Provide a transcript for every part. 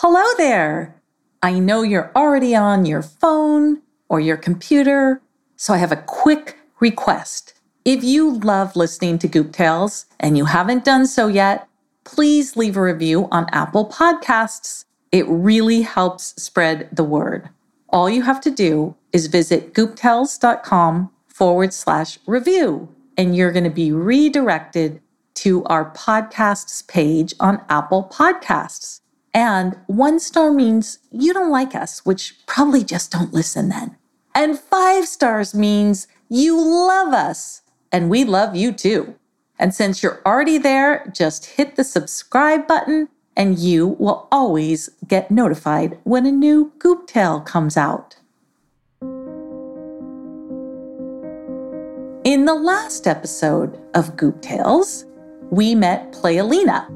Hello there! I know you're already on your phone or your computer, so I have a quick request. If you love listening to Goop Tales and you haven't done so yet, please leave a review on Apple Podcasts. It really helps spread the word. All you have to do is visit gooptales.com forward slash review, and you're going to be redirected to our podcasts page on Apple Podcasts. And one star means you don't like us, which probably just don't listen then. And five stars means you love us, and we love you too. And since you're already there, just hit the subscribe button, and you will always get notified when a new Goop Tale comes out. In the last episode of Goop Tales, we met Playalina,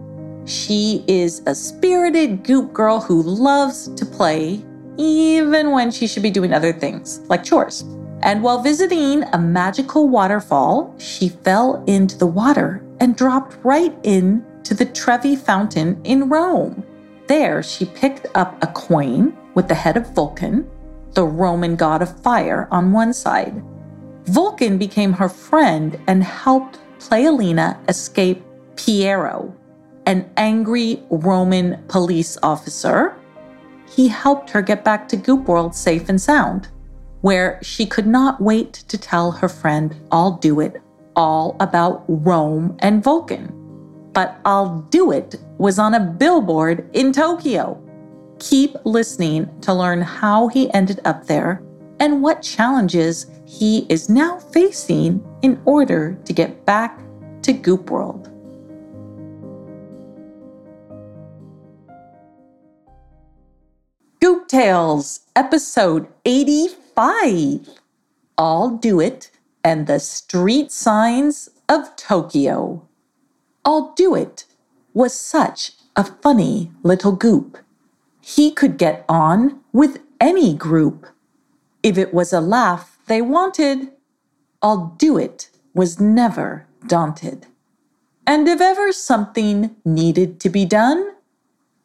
she is a spirited goop girl who loves to play, even when she should be doing other things, like chores. And while visiting a magical waterfall, she fell into the water and dropped right into the Trevi Fountain in Rome. There, she picked up a coin with the head of Vulcan, the Roman god of fire, on one side. Vulcan became her friend and helped Playalina escape Piero, an angry Roman police officer, he helped her get back to Goop World safe and sound, where she could not wait to tell her friend, I'll do it, all about Rome and Vulcan. But I'll do it was on a billboard in Tokyo. Keep listening to learn how he ended up there and what challenges he is now facing in order to get back to Goop World. Tales, episode 85. I'll Do It and the Street Signs of Tokyo. I'll Do It was such a funny little goop. He could get on with any group. If it was a laugh they wanted, I'll Do It was never daunted. And if ever something needed to be done,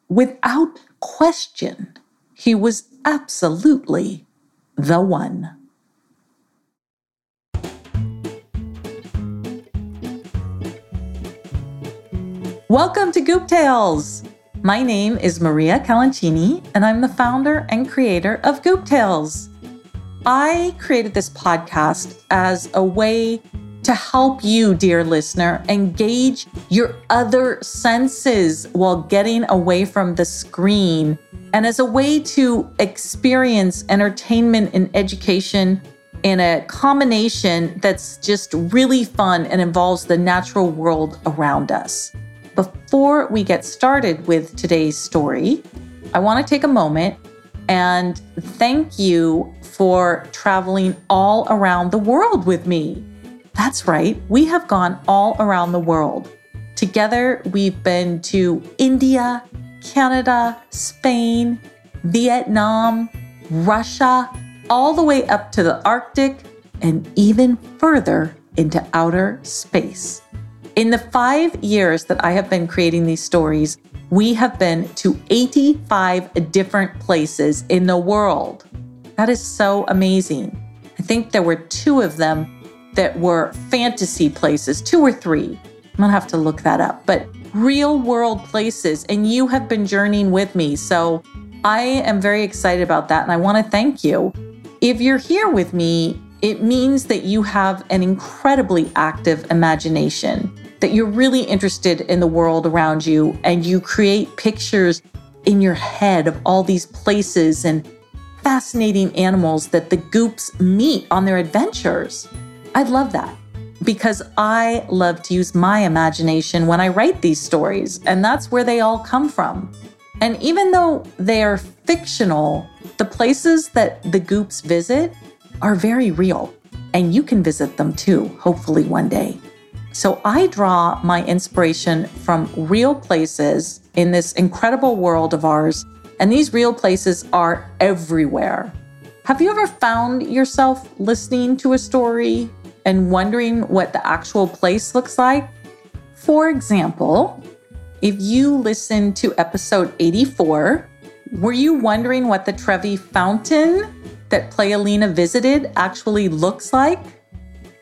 without question, he was absolutely the one. Welcome to Goop Tales! My name is Maria Calancini, and I'm the founder and creator of Goop Tales. I created this podcast as a way to help you, dear listener, engage your other senses while getting away from the screen and as a way to experience entertainment and education in a combination that's just really fun and involves the natural world around us. Before we get started with today's story, I want to take a moment and thank you for traveling all around the world with me. That's right, we have gone all around the world. Together, we've been to India, Canada, Spain, Vietnam, Russia, all the way up to the Arctic, and even further into outer space. In the five years that I have been creating these stories, we have been to 85 different places in the world. That is so amazing. I think there were two of them that were fantasy places, two or three. I'm gonna have to look that up, but real world places. And you have been journeying with me. So I am very excited about that. And I wanna thank you. If you're here with me, it means that you have an incredibly active imagination, that you're really interested in the world around you, and you create pictures in your head of all these places and fascinating animals that the goops meet on their adventures. I love that because I love to use my imagination when I write these stories, and that's where they all come from. And even though they are fictional, the places that the goops visit are very real, and you can visit them too, hopefully one day. So I draw my inspiration from real places in this incredible world of ours, and these real places are everywhere. Have you ever found yourself listening to a story and wondering what the actual place looks like. For example, if you listened to episode 84, Were you wondering what the Trevi fountain that Playalina visited actually looks like?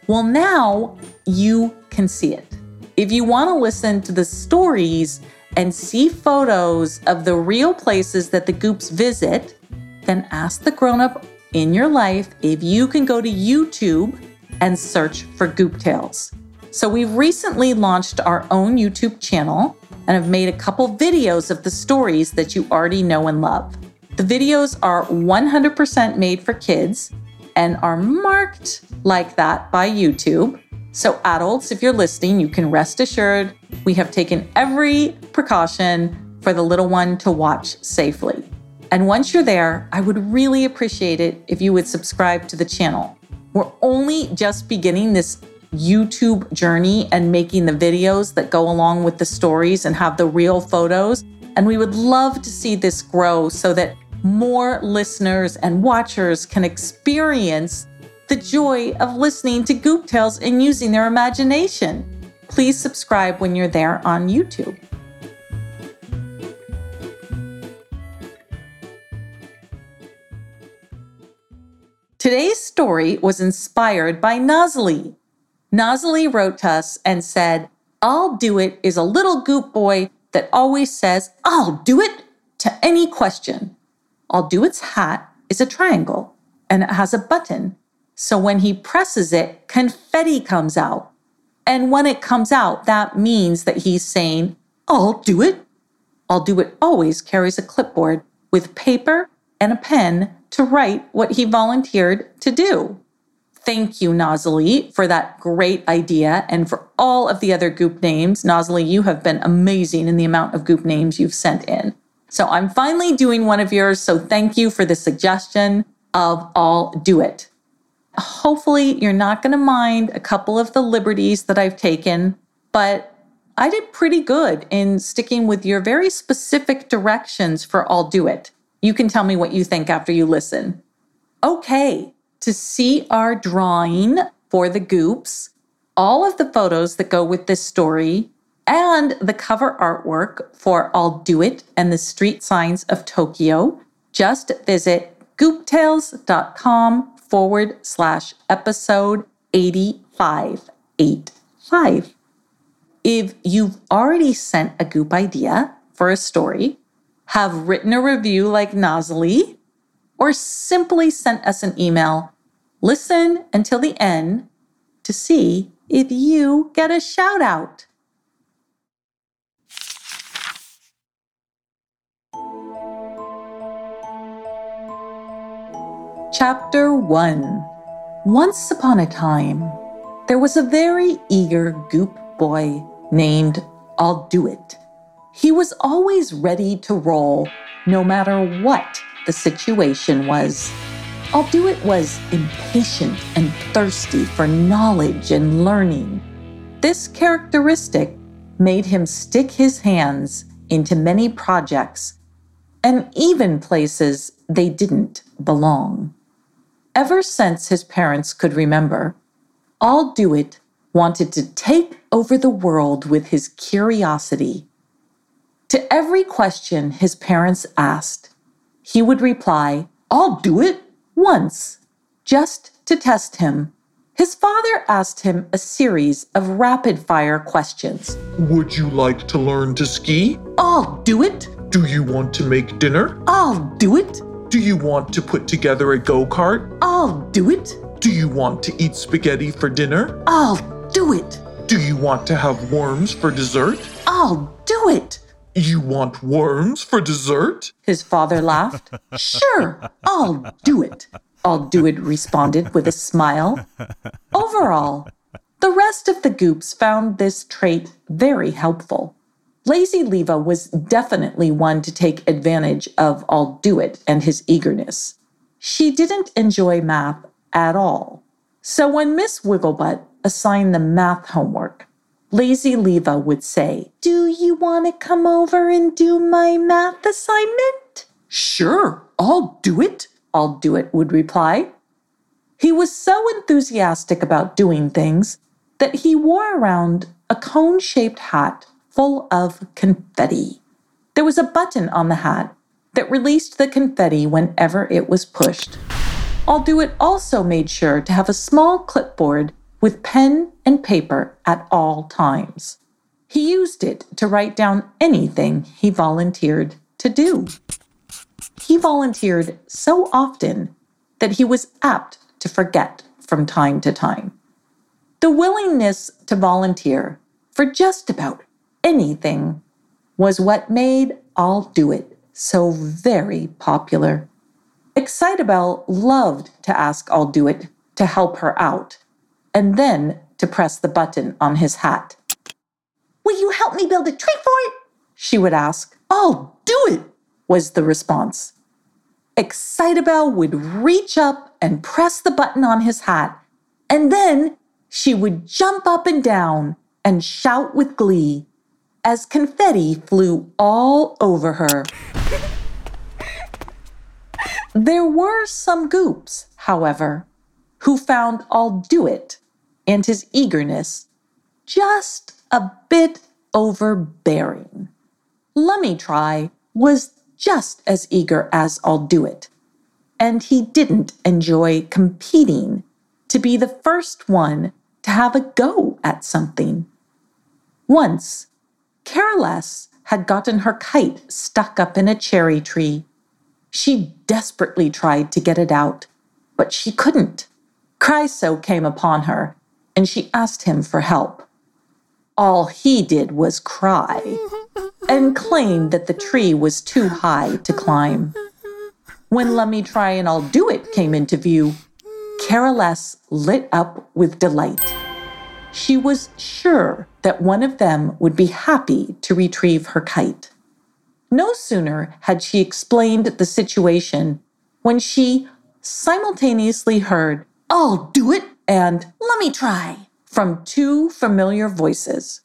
Well, now you can see it. If you want to listen to the stories and see photos of the real places that the Goops visit, then ask the grown up in your life if you can go to YouTube and search for Goop Tales. So, we've recently launched our own YouTube channel and have made a couple videos of the stories that you already know and love. The videos are 100% made for kids and are marked like that by YouTube. So, adults, if you're listening, you can rest assured we have taken every precaution for the little one to watch safely. And once you're there, I would really appreciate it if you would subscribe to the channel. We're only just beginning this YouTube journey and making the videos that go along with the stories and have the real photos. And we would love to see this grow so that more listeners and watchers can experience the joy of listening to Goop Tales and using their imagination. Please subscribe when you're there on YouTube. Today's story was inspired by Nazali. Nazali wrote to us and said, I'll do it is a little goop boy that always says, I'll do it to any question. I'll do its hat is a triangle and it has a button. So when he presses it, confetti comes out. And when it comes out, that means that he's saying, I'll do it. I'll do it always carries a clipboard with paper and a pen to write what he volunteered to do. Thank you, Nazali, for that great idea and for all of the other Goop names. Nazali, you have been amazing in the amount of Goop names you've sent in. So I'm finally doing one of yours. So thank you for the suggestion of I'll do it. Hopefully, you're not going to mind a couple of the liberties that I've taken, but I did pretty good in sticking with your very specific directions for I'll do it. You can tell me what you think after you listen. Okay, to see our drawing for the goops, all of the photos that go with this story, and the cover artwork for I'll Do It and the Street Signs of Tokyo, just visit gooptales.com forward slash episode 8585. If you've already sent a goop idea for a story, have written a review like Nazali, or simply sent us an email, listen until the end to see if you get a shout out. Chapter 1 Once upon a time, there was a very eager goop boy named I'll Do It. He was always ready to roll, no matter what the situation was. It was impatient and thirsty for knowledge and learning. This characteristic made him stick his hands into many projects and even places they didn't belong. Ever since his parents could remember, I'll Do It wanted to take over the world with his curiosity to every question his parents asked, he would reply, I'll do it once, just to test him. His father asked him a series of rapid fire questions. Would you like to learn to ski? I'll do it. Do you want to make dinner? I'll do it. Do you want to put together a go kart? I'll do it. Do you want to eat spaghetti for dinner? I'll do it. Do you want to have worms for dessert? I'll do it. You want worms for dessert? His father laughed. Sure, I'll do it. I'll do it, responded with a smile. Overall, the rest of the goops found this trait very helpful. Lazy Leva was definitely one to take advantage of I'll do it and his eagerness. She didn't enjoy math at all. So when Miss Wigglebutt assigned the math homework, Lazy Leva would say, Do you want to come over and do my math assignment? Sure, I'll do it, I'll do it, would reply. He was so enthusiastic about doing things that he wore around a cone shaped hat full of confetti. There was a button on the hat that released the confetti whenever it was pushed. I'll Do It also made sure to have a small clipboard with pen and paper at all times. He used it to write down anything he volunteered to do. He volunteered so often that he was apt to forget from time to time. The willingness to volunteer for just about anything was what made I'll Do It so very popular. Excitable loved to ask I'll Do It to help her out, and then to press the button on his hat. Will you help me build a tree for it? She would ask. I'll do it, was the response. Excitable would reach up and press the button on his hat, and then she would jump up and down and shout with glee as confetti flew all over her. there were some goops, however, who found I'll do it and his eagerness just a bit overbearing. Lemme Try was just as eager as I'll do it, and he didn't enjoy competing to be the first one to have a go at something. Once, Caroless had gotten her kite stuck up in a cherry tree. She desperately tried to get it out, but she couldn't. Chryso came upon her, and she asked him for help. All he did was cry and claim that the tree was too high to climb. When Let Me Try and I'll Do It came into view, Caroless lit up with delight. She was sure that one of them would be happy to retrieve her kite. No sooner had she explained the situation when she simultaneously heard, I'll do it and let me try from two familiar voices.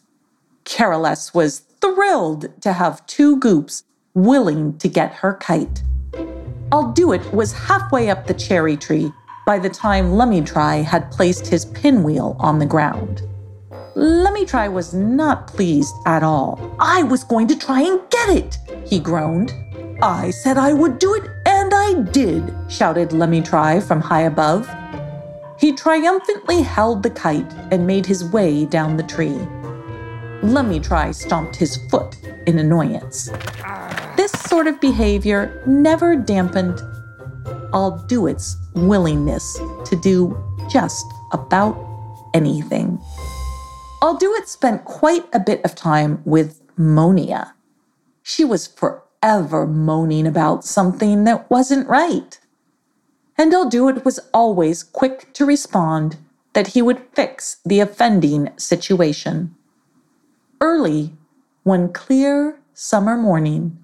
Caroless was thrilled to have two goops willing to get her kite. I'll Do It was halfway up the cherry tree by the time Lemme Try had placed his pinwheel on the ground. Lemme Try was not pleased at all. I was going to try and get it, he groaned. I said I would do it, and I did, shouted Lemme Try from high above. He triumphantly held the kite and made his way down the tree. Lemme Try stomped his foot in annoyance. This sort of behavior never dampened I'll do It's willingness to do just about anything. I'll Do It spent quite a bit of time with Monia. She was forever moaning about something that wasn't right. And I'll Do It was always quick to respond that he would fix the offending situation. Early, one clear summer morning,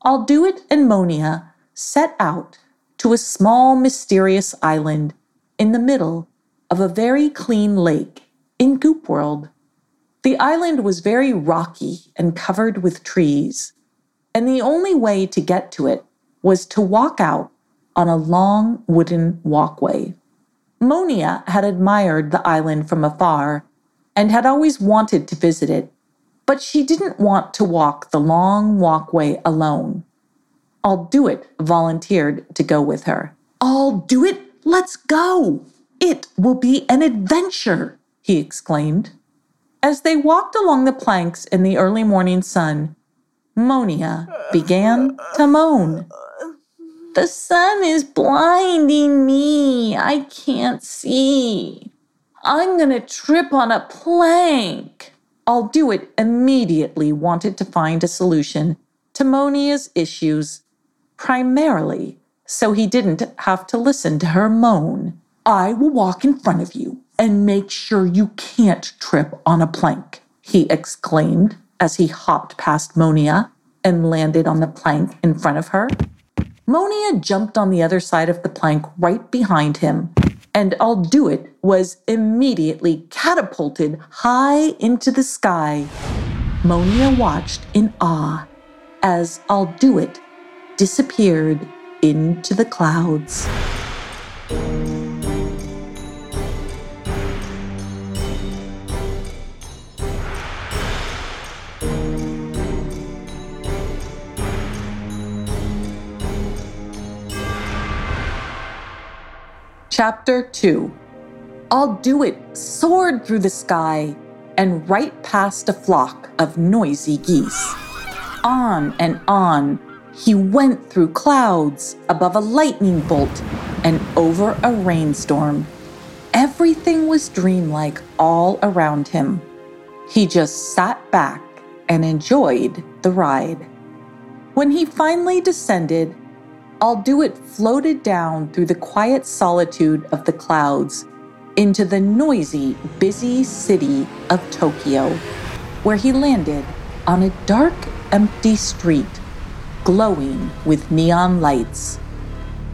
I'll Do It and Monia set out to a small mysterious island in the middle of a very clean lake in Goop World. The island was very rocky and covered with trees, and the only way to get to it was to walk out on a long wooden walkway. Monia had admired the island from afar and had always wanted to visit it but she didn't want to walk the long walkway alone. I'll do it, volunteered to go with her. I'll do it. Let's go. It will be an adventure, he exclaimed. As they walked along the planks in the early morning sun, Monia began to moan. The sun is blinding me. I can't see. I'm going to trip on a plank. I'll do it immediately wanted to find a solution to Monia's issues, primarily so he didn't have to listen to her moan. I will walk in front of you and make sure you can't trip on a plank, he exclaimed as he hopped past Monia and landed on the plank in front of her. Monia jumped on the other side of the plank right behind him and I'll Do It was immediately catapulted high into the sky. Monia watched in awe as I'll Do It disappeared into the clouds. Chapter 2 I'll do it soared through the sky and right past a flock of noisy geese. On and on, he went through clouds, above a lightning bolt, and over a rainstorm. Everything was dreamlike all around him. He just sat back and enjoyed the ride. When he finally descended, I'll do it floated down through the quiet solitude of the clouds into the noisy, busy city of Tokyo, where he landed on a dark, empty street glowing with neon lights.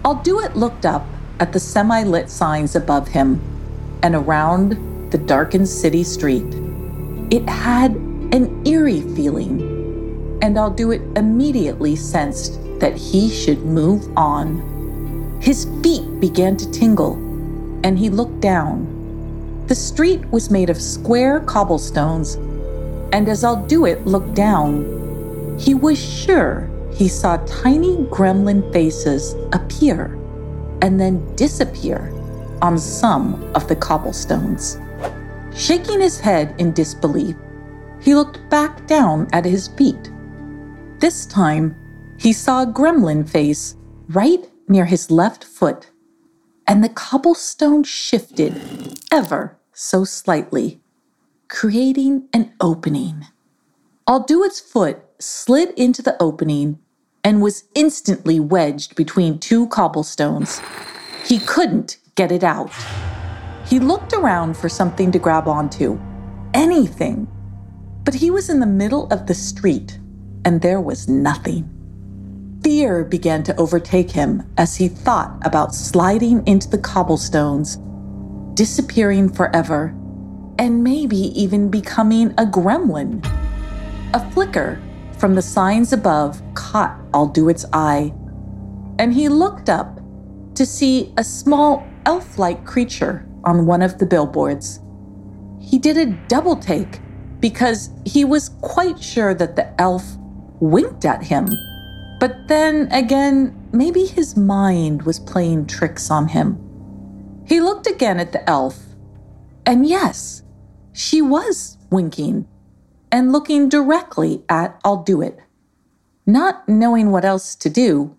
I'll do it looked up at the semi lit signs above him and around the darkened city street. It had an eerie feeling, and I'll do it immediately sensed that he should move on. His feet began to tingle, and he looked down. The street was made of square cobblestones, and as I'll do it looked down, he was sure he saw tiny gremlin faces appear and then disappear on some of the cobblestones. Shaking his head in disbelief, he looked back down at his feet. This time, he saw a gremlin face right near his left foot, and the cobblestone shifted ever so slightly, creating an opening. I'll do its foot slid into the opening and was instantly wedged between two cobblestones. He couldn't get it out. He looked around for something to grab onto, anything. But he was in the middle of the street, and there was nothing. Fear began to overtake him as he thought about sliding into the cobblestones, disappearing forever, and maybe even becoming a gremlin. A flicker from the signs above caught I'll Do It's eye, and he looked up to see a small elf like creature on one of the billboards. He did a double take because he was quite sure that the elf winked at him. But then again, maybe his mind was playing tricks on him. He looked again at the elf, and yes, she was winking and looking directly at I'll do it. Not knowing what else to do,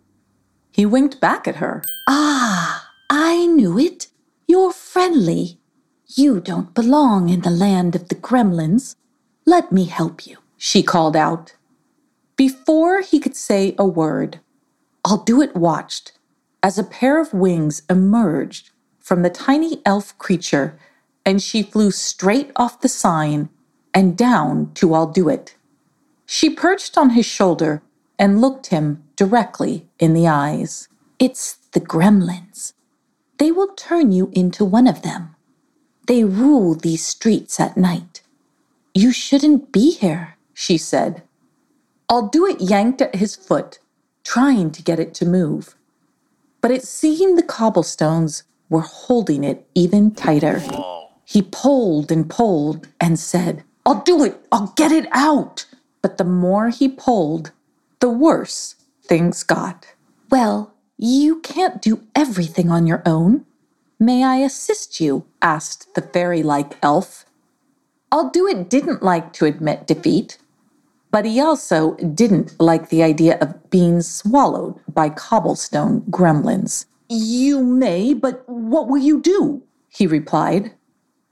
he winked back at her. Ah, I knew it. You're friendly. You don't belong in the land of the gremlins. Let me help you, she called out. Before he could say a word, I'll do it watched as a pair of wings emerged from the tiny elf creature and she flew straight off the sign and down to I'll do it. She perched on his shoulder and looked him directly in the eyes. It's the gremlins. They will turn you into one of them. They rule these streets at night. You shouldn't be here, she said. I'll do it yanked at his foot, trying to get it to move. But it seemed the cobblestones were holding it even tighter. He pulled and pulled and said, I'll do it, I'll get it out. But the more he pulled, the worse things got. Well, you can't do everything on your own. May I assist you? asked the fairy like elf. I'll do it didn't like to admit defeat. But he also didn't like the idea of being swallowed by cobblestone gremlins. You may, but what will you do? he replied.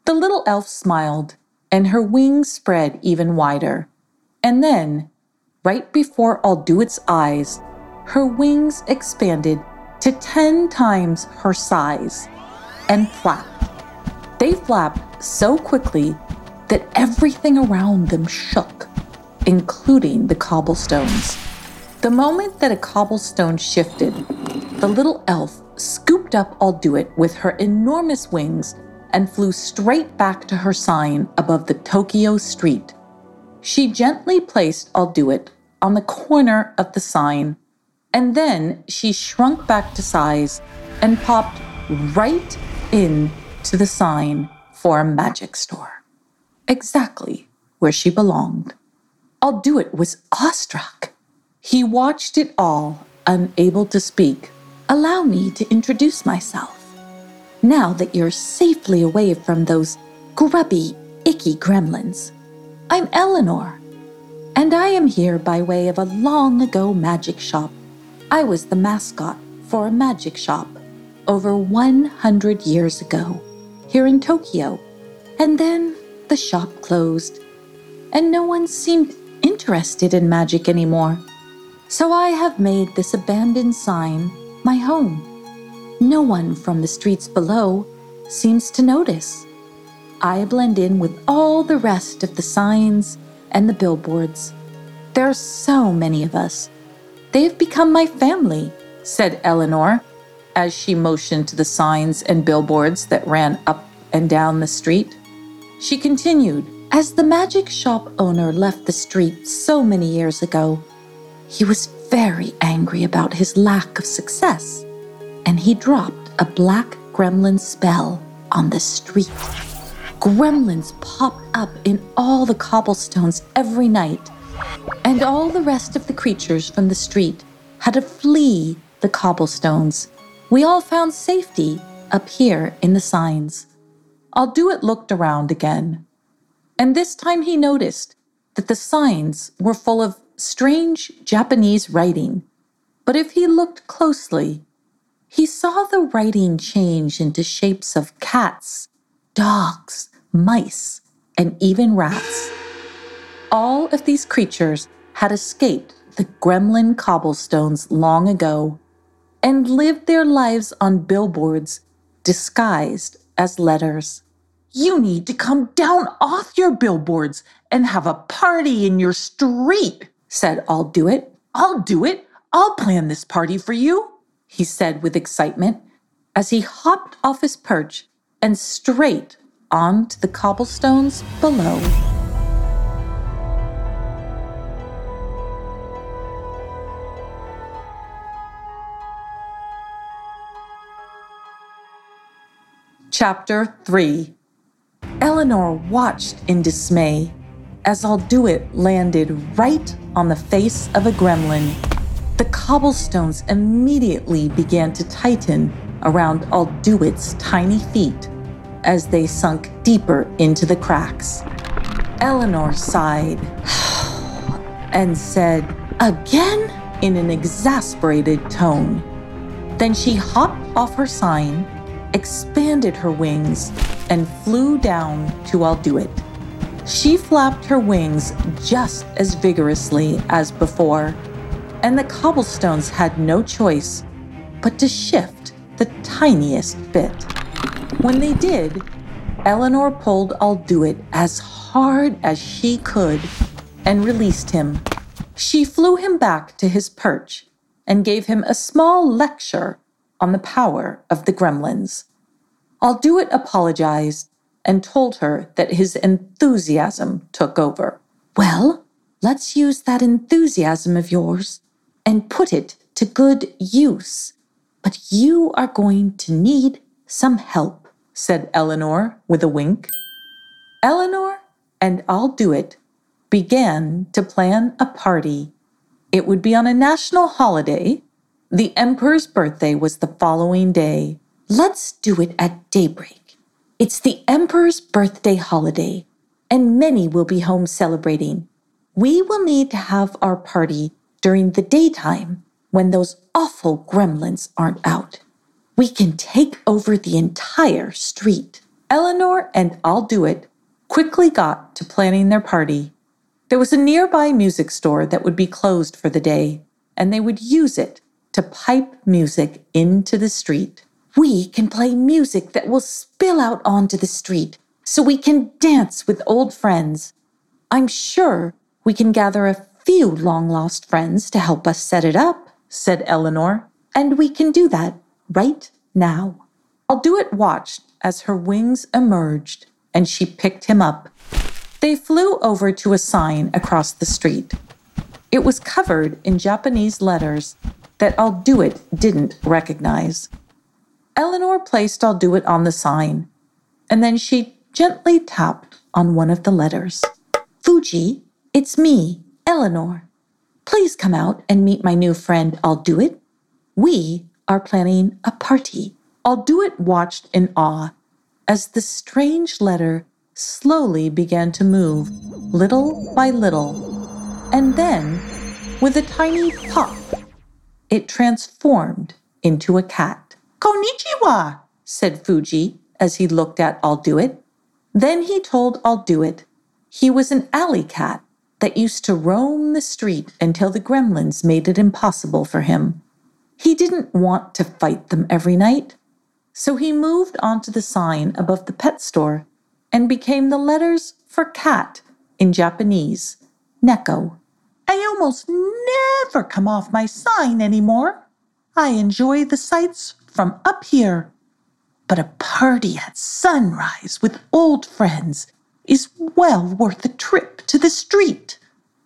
The little elf smiled, and her wings spread even wider. And then, right before I'll Do It's eyes, her wings expanded to 10 times her size and flapped. They flapped so quickly that everything around them shook including the cobblestones. The moment that a cobblestone shifted, the little elf scooped up I'll do it with her enormous wings and flew straight back to her sign above the Tokyo street. She gently placed I'll do it on the corner of the sign, and then she shrunk back to size and popped right in to the sign for a magic store. Exactly where she belonged. I'll do it was awestruck. He watched it all, unable to speak. Allow me to introduce myself. now that you're safely away from those grubby, icky gremlins. I'm Eleanor, and I am here by way of a long ago magic shop. I was the mascot for a magic shop over 100 years ago here in Tokyo, and then the shop closed, and no one seemed interested in magic anymore. So I have made this abandoned sign my home. No one from the streets below seems to notice. I blend in with all the rest of the signs and the billboards. There are so many of us. They have become my family, said Eleanor as she motioned to the signs and billboards that ran up and down the street. She continued, As the magic shop owner left the street so many years ago, he was very angry about his lack of success, and he dropped a black gremlin spell on the street. Gremlins popped up in all the cobblestones every night, and all the rest of the creatures from the street had to flee the cobblestones. We all found safety up here in the signs. I'll do it looked around again, and this time he noticed that the signs were full of strange Japanese writing. But if he looked closely, he saw the writing change into shapes of cats, dogs, mice, and even rats. All of these creatures had escaped the gremlin cobblestones long ago and lived their lives on billboards disguised as letters. You need to come down off your billboards and have a party in your street, said I'll do it. I'll do it. I'll plan this party for you, he said with excitement as he hopped off his perch and straight onto the cobblestones below. Chapter 3 Eleanor watched in dismay as I'll do it landed right on the face of a gremlin. The cobblestones immediately began to tighten around I'll do it's tiny feet as they sunk deeper into the cracks. Eleanor sighed and said, Again? in an exasperated tone. Then she hopped off her sign, expanded her wings, and flew down to I'll do it. She flapped her wings just as vigorously as before, and the cobblestones had no choice but to shift the tiniest bit. When they did, Eleanor pulled I'll do it as hard as she could and released him. She flew him back to his perch and gave him a small lecture on the power of the gremlins. I'll do it apologized and told her that his enthusiasm took over. Well, let's use that enthusiasm of yours and put it to good use. But you are going to need some help, said Eleanor with a wink. Eleanor and I'll do it began to plan a party. It would be on a national holiday. The emperor's birthday was the following day. Let's do it at daybreak. It's the emperor's birthday holiday, and many will be home celebrating. We will need to have our party during the daytime when those awful gremlins aren't out. We can take over the entire street. Eleanor and I'll do it quickly got to planning their party there was a nearby music store that would be closed for the day, and they would use it to pipe music into the street. We can play music that will spill out onto the street so we can dance with old friends. I'm sure we can gather a few long lost friends to help us set it up, said Eleanor, and we can do that right now. I'll do it watched as her wings emerged and she picked him up. They flew over to a sign across the street. It was covered in Japanese letters that I'll do it didn't recognize. Eleanor placed I'll do it on the sign, and then she gently tapped on one of the letters. Fuji, it's me, Eleanor. Please come out and meet my new friend, I'll do it. We are planning a party. I'll do it watched in awe as the strange letter slowly began to move, little by little. And then, with a tiny pop, it transformed into a cat. Konnichiwa, said Fuji as he looked at I'll Do It. Then he told I'll Do It he was an alley cat that used to roam the street until the gremlins made it impossible for him. He didn't want to fight them every night, so he moved onto the sign above the pet store and became the letters for cat in Japanese, Neko. I almost never come off my sign anymore. I enjoy the sights from up here. But a party at sunrise with old friends is well worth a trip to the street.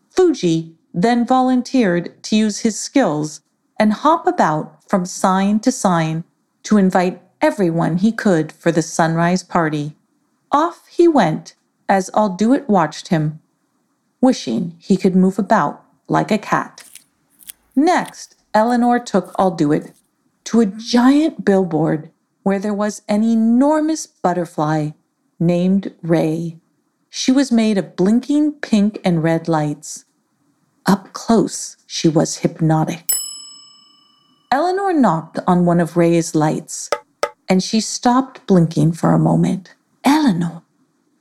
Fuji then volunteered to use his skills and hop about from sign to sign to invite everyone he could for the sunrise party. Off he went as I'll Do It watched him, wishing he could move about like a cat. Next, Eleanor took I'll Do It to a giant billboard where there was an enormous butterfly named Ray. She was made of blinking pink and red lights. Up close, she was hypnotic. Eleanor knocked on one of Ray's lights, and she stopped blinking for a moment. Eleanor,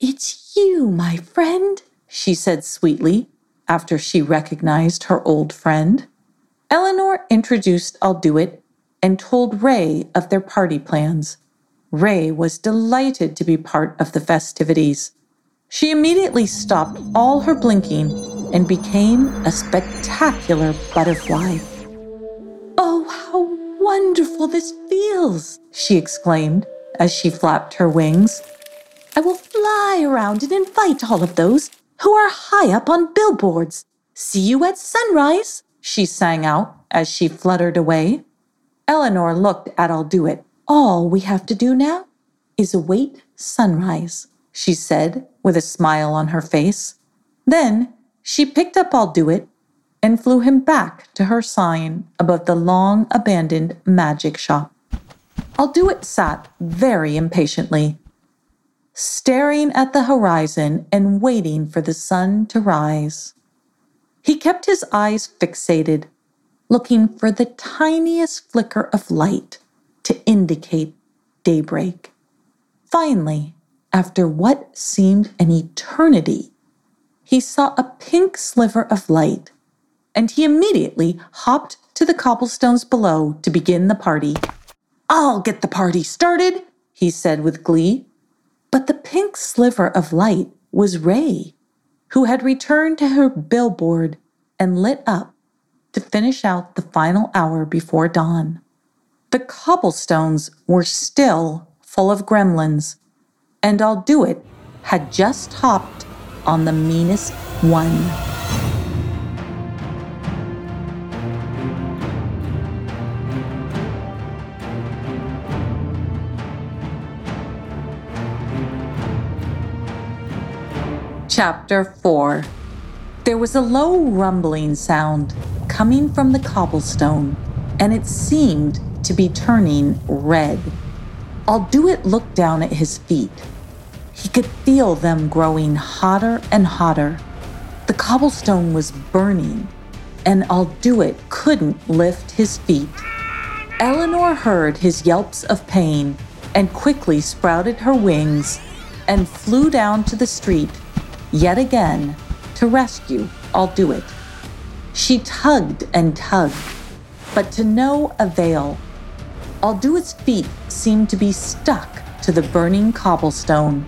it's you, my friend, she said sweetly after she recognized her old friend. Eleanor introduced I'll Do It and told Ray of their party plans. Ray was delighted to be part of the festivities. She immediately stopped all her blinking and became a spectacular butterfly. Oh, how wonderful this feels, she exclaimed as she flapped her wings. I will fly around and invite all of those who are high up on billboards. See you at sunrise, she sang out as she fluttered away. Eleanor looked at I'll Do It. All we have to do now is await sunrise she said with a smile on her face. Then she picked up I'll Do It and flew him back to her sign above the long abandoned magic shop. I'll Do It sat very impatiently, staring at the horizon and waiting for the sun to rise. He kept his eyes fixated, looking for the tiniest flicker of light to indicate daybreak. Finally, after what seemed an eternity, he saw a pink sliver of light, and he immediately hopped to the cobblestones below to begin the party. I'll get the party started, he said with glee. But the pink sliver of light was Ray, who had returned to her billboard and lit up to finish out the final hour before dawn. The cobblestones were still full of gremlins and I'll do it had just hopped on the meanest one. Chapter 4 There was a low rumbling sound coming from the cobblestone, and it seemed to be turning red. I'll Do It looked down at his feet he could feel them growing hotter and hotter. The cobblestone was burning, and I'll Do It couldn't lift his feet. Eleanor heard his yelps of pain and quickly sprouted her wings and flew down to the street yet again to rescue I'll Do It. She tugged and tugged, but to no avail. I'll Do It's feet seemed to be stuck to the burning cobblestone.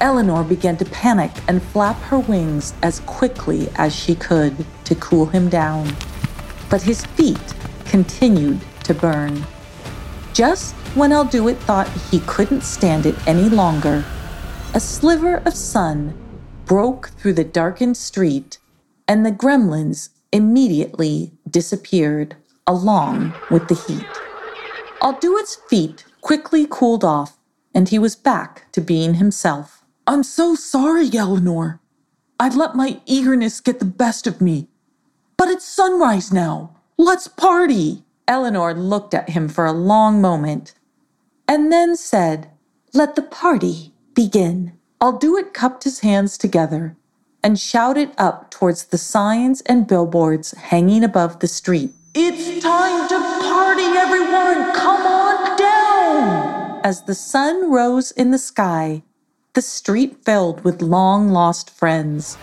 Eleanor began to panic and flap her wings as quickly as she could to cool him down. But his feet continued to burn. Just when I'll Do It thought he couldn't stand it any longer, a sliver of sun broke through the darkened street, and the gremlins immediately disappeared along with the heat. I'll Do It's feet quickly cooled off, and he was back to being himself. I'm so sorry, Eleanor. I'd let my eagerness get the best of me. But it's sunrise now. Let's party. Eleanor looked at him for a long moment. and then said, Let the party begin. I'll do it cupped his hands together and shouted up towards the signs and billboards hanging above the street. It's time to party, everyone! Come on down! As the sun rose in the sky, the street filled with long lost friends.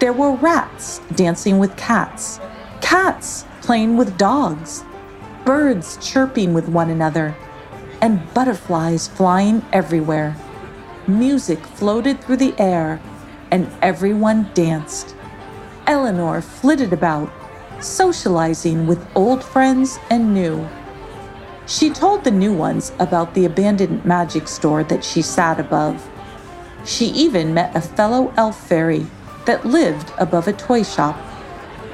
There were rats dancing with cats, cats playing with dogs, birds chirping with one another, and butterflies flying everywhere. Music floated through the air and everyone danced. Eleanor flitted about, socializing with old friends and new. She told the new ones about the abandoned magic store that she sat above. She even met a fellow elf fairy that lived above a toy shop.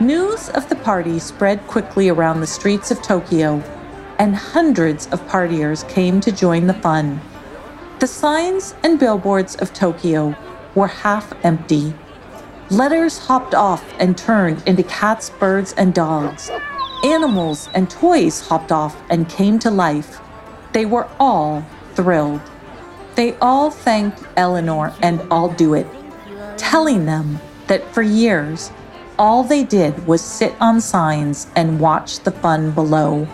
News of the party spread quickly around the streets of Tokyo, and hundreds of partiers came to join the fun. The signs and billboards of Tokyo were half empty. Letters hopped off and turned into cats, birds, and dogs. Animals and toys hopped off and came to life. They were all thrilled. They all thanked Eleanor and I'll Do It, telling them that for years, all they did was sit on signs and watch the fun below.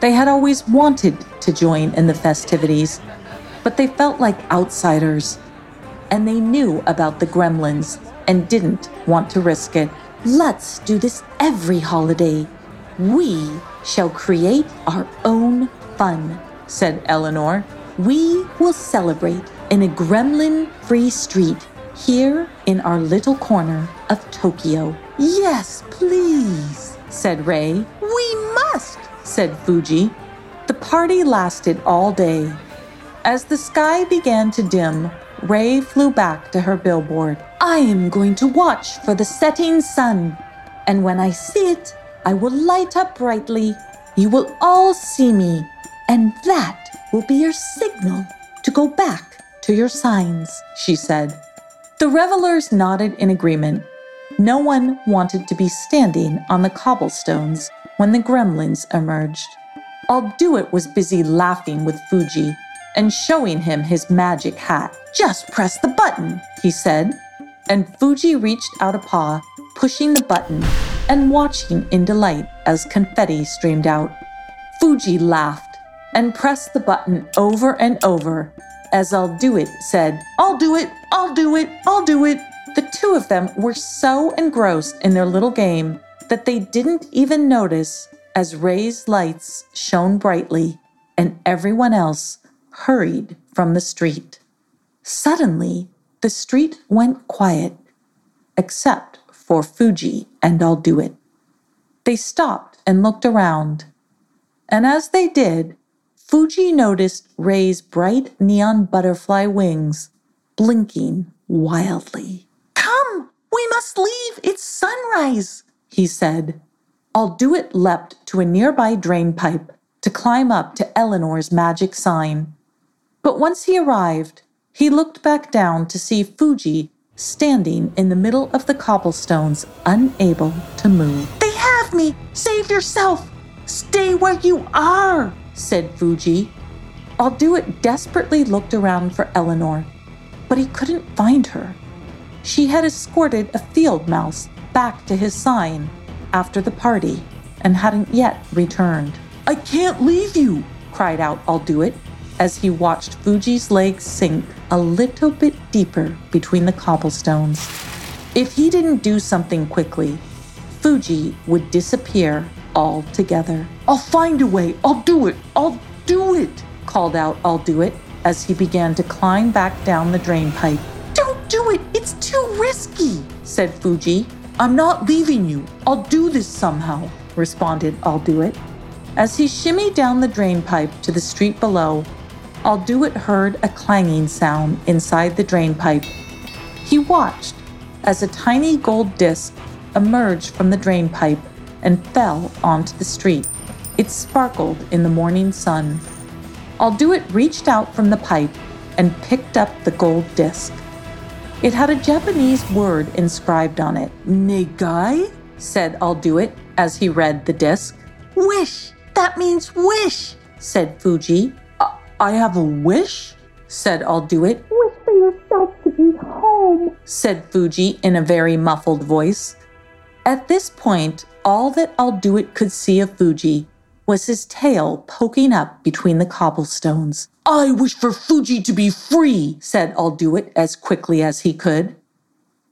They had always wanted to join in the festivities, but they felt like outsiders and they knew about the gremlins and didn't want to risk it. Let's do this every holiday. We shall create our own fun, said Eleanor. We will celebrate in a gremlin free street here in our little corner of Tokyo. Yes, please, said Ray. We must, said Fuji. The party lasted all day. As the sky began to dim, Ray flew back to her billboard. I am going to watch for the setting sun, and when I see it, I will light up brightly. You will all see me, and that will be your signal to go back to your signs, she said. The revelers nodded in agreement. No one wanted to be standing on the cobblestones when the gremlins emerged. I'll it was busy laughing with Fuji and showing him his magic hat. Just press the button, he said. And Fuji reached out a paw, pushing the button and watching in delight as confetti streamed out. Fuji laughed and pressed the button over and over as I'll Do It said, I'll do it, I'll do it, I'll do it. The two of them were so engrossed in their little game that they didn't even notice as Ray's lights shone brightly and everyone else hurried from the street. Suddenly, the street went quiet, except for Fuji and I'll Do It. They stopped and looked around, and as they did, Fuji noticed Ray's bright neon butterfly wings blinking wildly. Come, we must leave. It's sunrise, he said. I'll Do It leapt to a nearby drain pipe to climb up to Eleanor's magic sign. But once he arrived, he looked back down to see Fuji standing in the middle of the cobblestones, unable to move. They have me! Save yourself! Stay where you are! said Fuji. I'll Do It desperately looked around for Eleanor, but he couldn't find her. She had escorted a field mouse back to his sign after the party and hadn't yet returned. I can't leave you, cried out I'll Do It as he watched Fuji's legs sink a little bit deeper between the cobblestones. If he didn't do something quickly, Fuji would disappear altogether. I'll find a way. I'll do it. I'll do it, called out I'll Do It as he began to climb back down the drain pipe. Don't do it. It's too risky, said Fuji. I'm not leaving you. I'll do this somehow, responded I'll Do It. As he shimmied down the drain pipe to the street below, I'll Do It heard a clanging sound inside the drain pipe. He watched as a tiny gold disc emerged from the drain pipe and fell onto the street. It sparkled in the morning sun. I'll Do It reached out from the pipe and picked up the gold disc. It had a Japanese word inscribed on it. Negai? said I'll Do It as he read the disc. Wish! That means wish! said Fuji. I have a wish? said I'll Do It. Wish for yourself to be home, said Fuji in a very muffled voice. At this point, all that I'll Do It could see of Fuji was his tail poking up between the cobblestones. I wish for Fuji to be free, said I'll Do It as quickly as he could.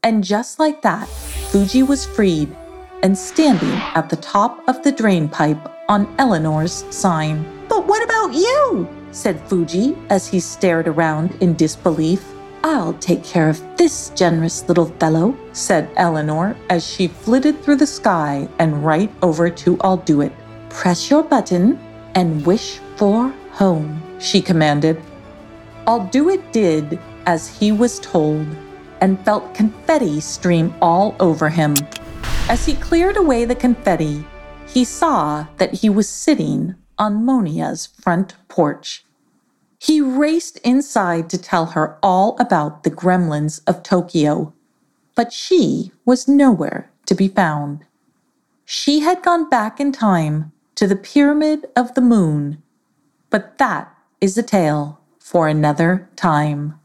And just like that, Fuji was freed and standing at the top of the drain pipe on Eleanor's sign. But what about you? Said Fuji as he stared around in disbelief. I'll take care of this generous little fellow, said Eleanor as she flitted through the sky and right over to I'll Do It. Press your button and wish for home, she commanded. I'll Do It did as he was told and felt confetti stream all over him. As he cleared away the confetti, he saw that he was sitting on Monia's front porch. He raced inside to tell her all about the gremlins of Tokyo, but she was nowhere to be found. She had gone back in time to the Pyramid of the Moon, but that is a tale for another time.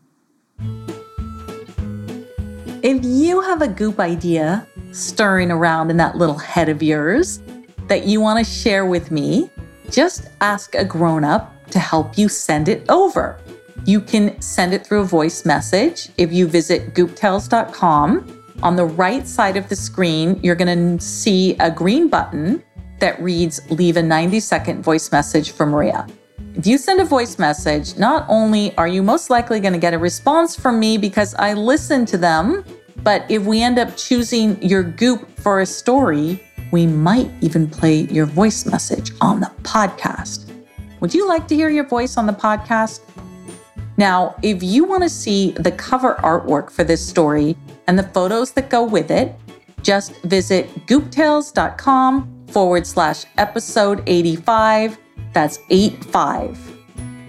If you have a goop idea stirring around in that little head of yours that you want to share with me, just ask a grown up to help you send it over. You can send it through a voice message if you visit gooptales.com. On the right side of the screen, you're going to see a green button that reads Leave a 90 second voice message for Maria. If you send a voice message, not only are you most likely going to get a response from me because I listen to them, but if we end up choosing your goop for a story, we might even play your voice message on the podcast. Would you like to hear your voice on the podcast? Now, if you want to see the cover artwork for this story and the photos that go with it, just visit gooptales.com forward slash episode 85. That's 85.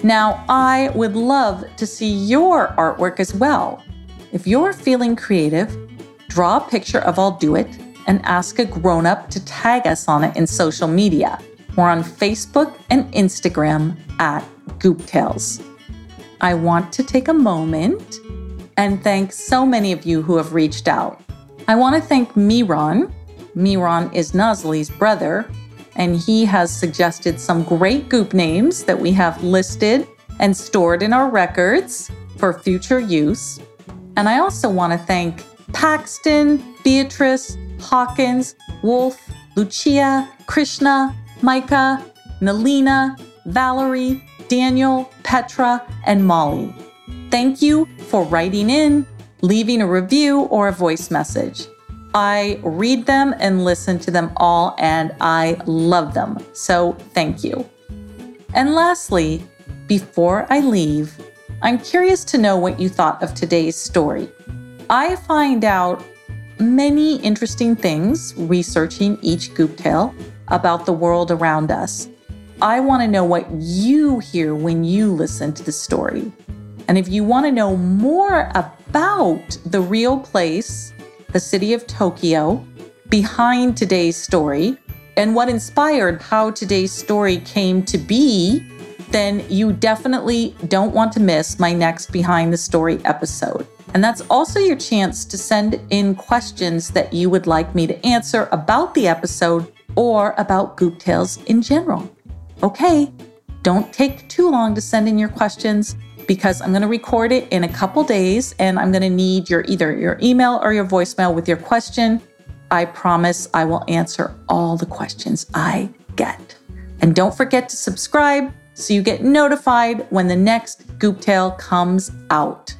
Now, I would love to see your artwork as well. If you're feeling creative, draw a picture of I'll Do It and ask a grown up to tag us on it in social media. We're on Facebook and Instagram at Gooptales. I want to take a moment and thank so many of you who have reached out. I want to thank Miron. Miron is Nazli's brother, and he has suggested some great goop names that we have listed and stored in our records for future use. And I also want to thank Paxton, Beatrice, Hawkins, Wolf, Lucia, Krishna, Micah, Nalina, Valerie, Daniel, Petra, and Molly. Thank you for writing in, leaving a review, or a voice message. I read them and listen to them all, and I love them. So thank you. And lastly, before I leave, I'm curious to know what you thought of today's story. I find out many interesting things researching each goop tale about the world around us. I want to know what you hear when you listen to the story. And if you want to know more about the real place, the city of Tokyo, behind today's story, and what inspired how today's story came to be, then you definitely don't want to miss my next Behind the Story episode. And that's also your chance to send in questions that you would like me to answer about the episode or about Goop Tales in general. Okay, don't take too long to send in your questions because I'm going to record it in a couple days and I'm going to need your either your email or your voicemail with your question. I promise I will answer all the questions I get. And don't forget to subscribe so you get notified when the next Goop Tale comes out.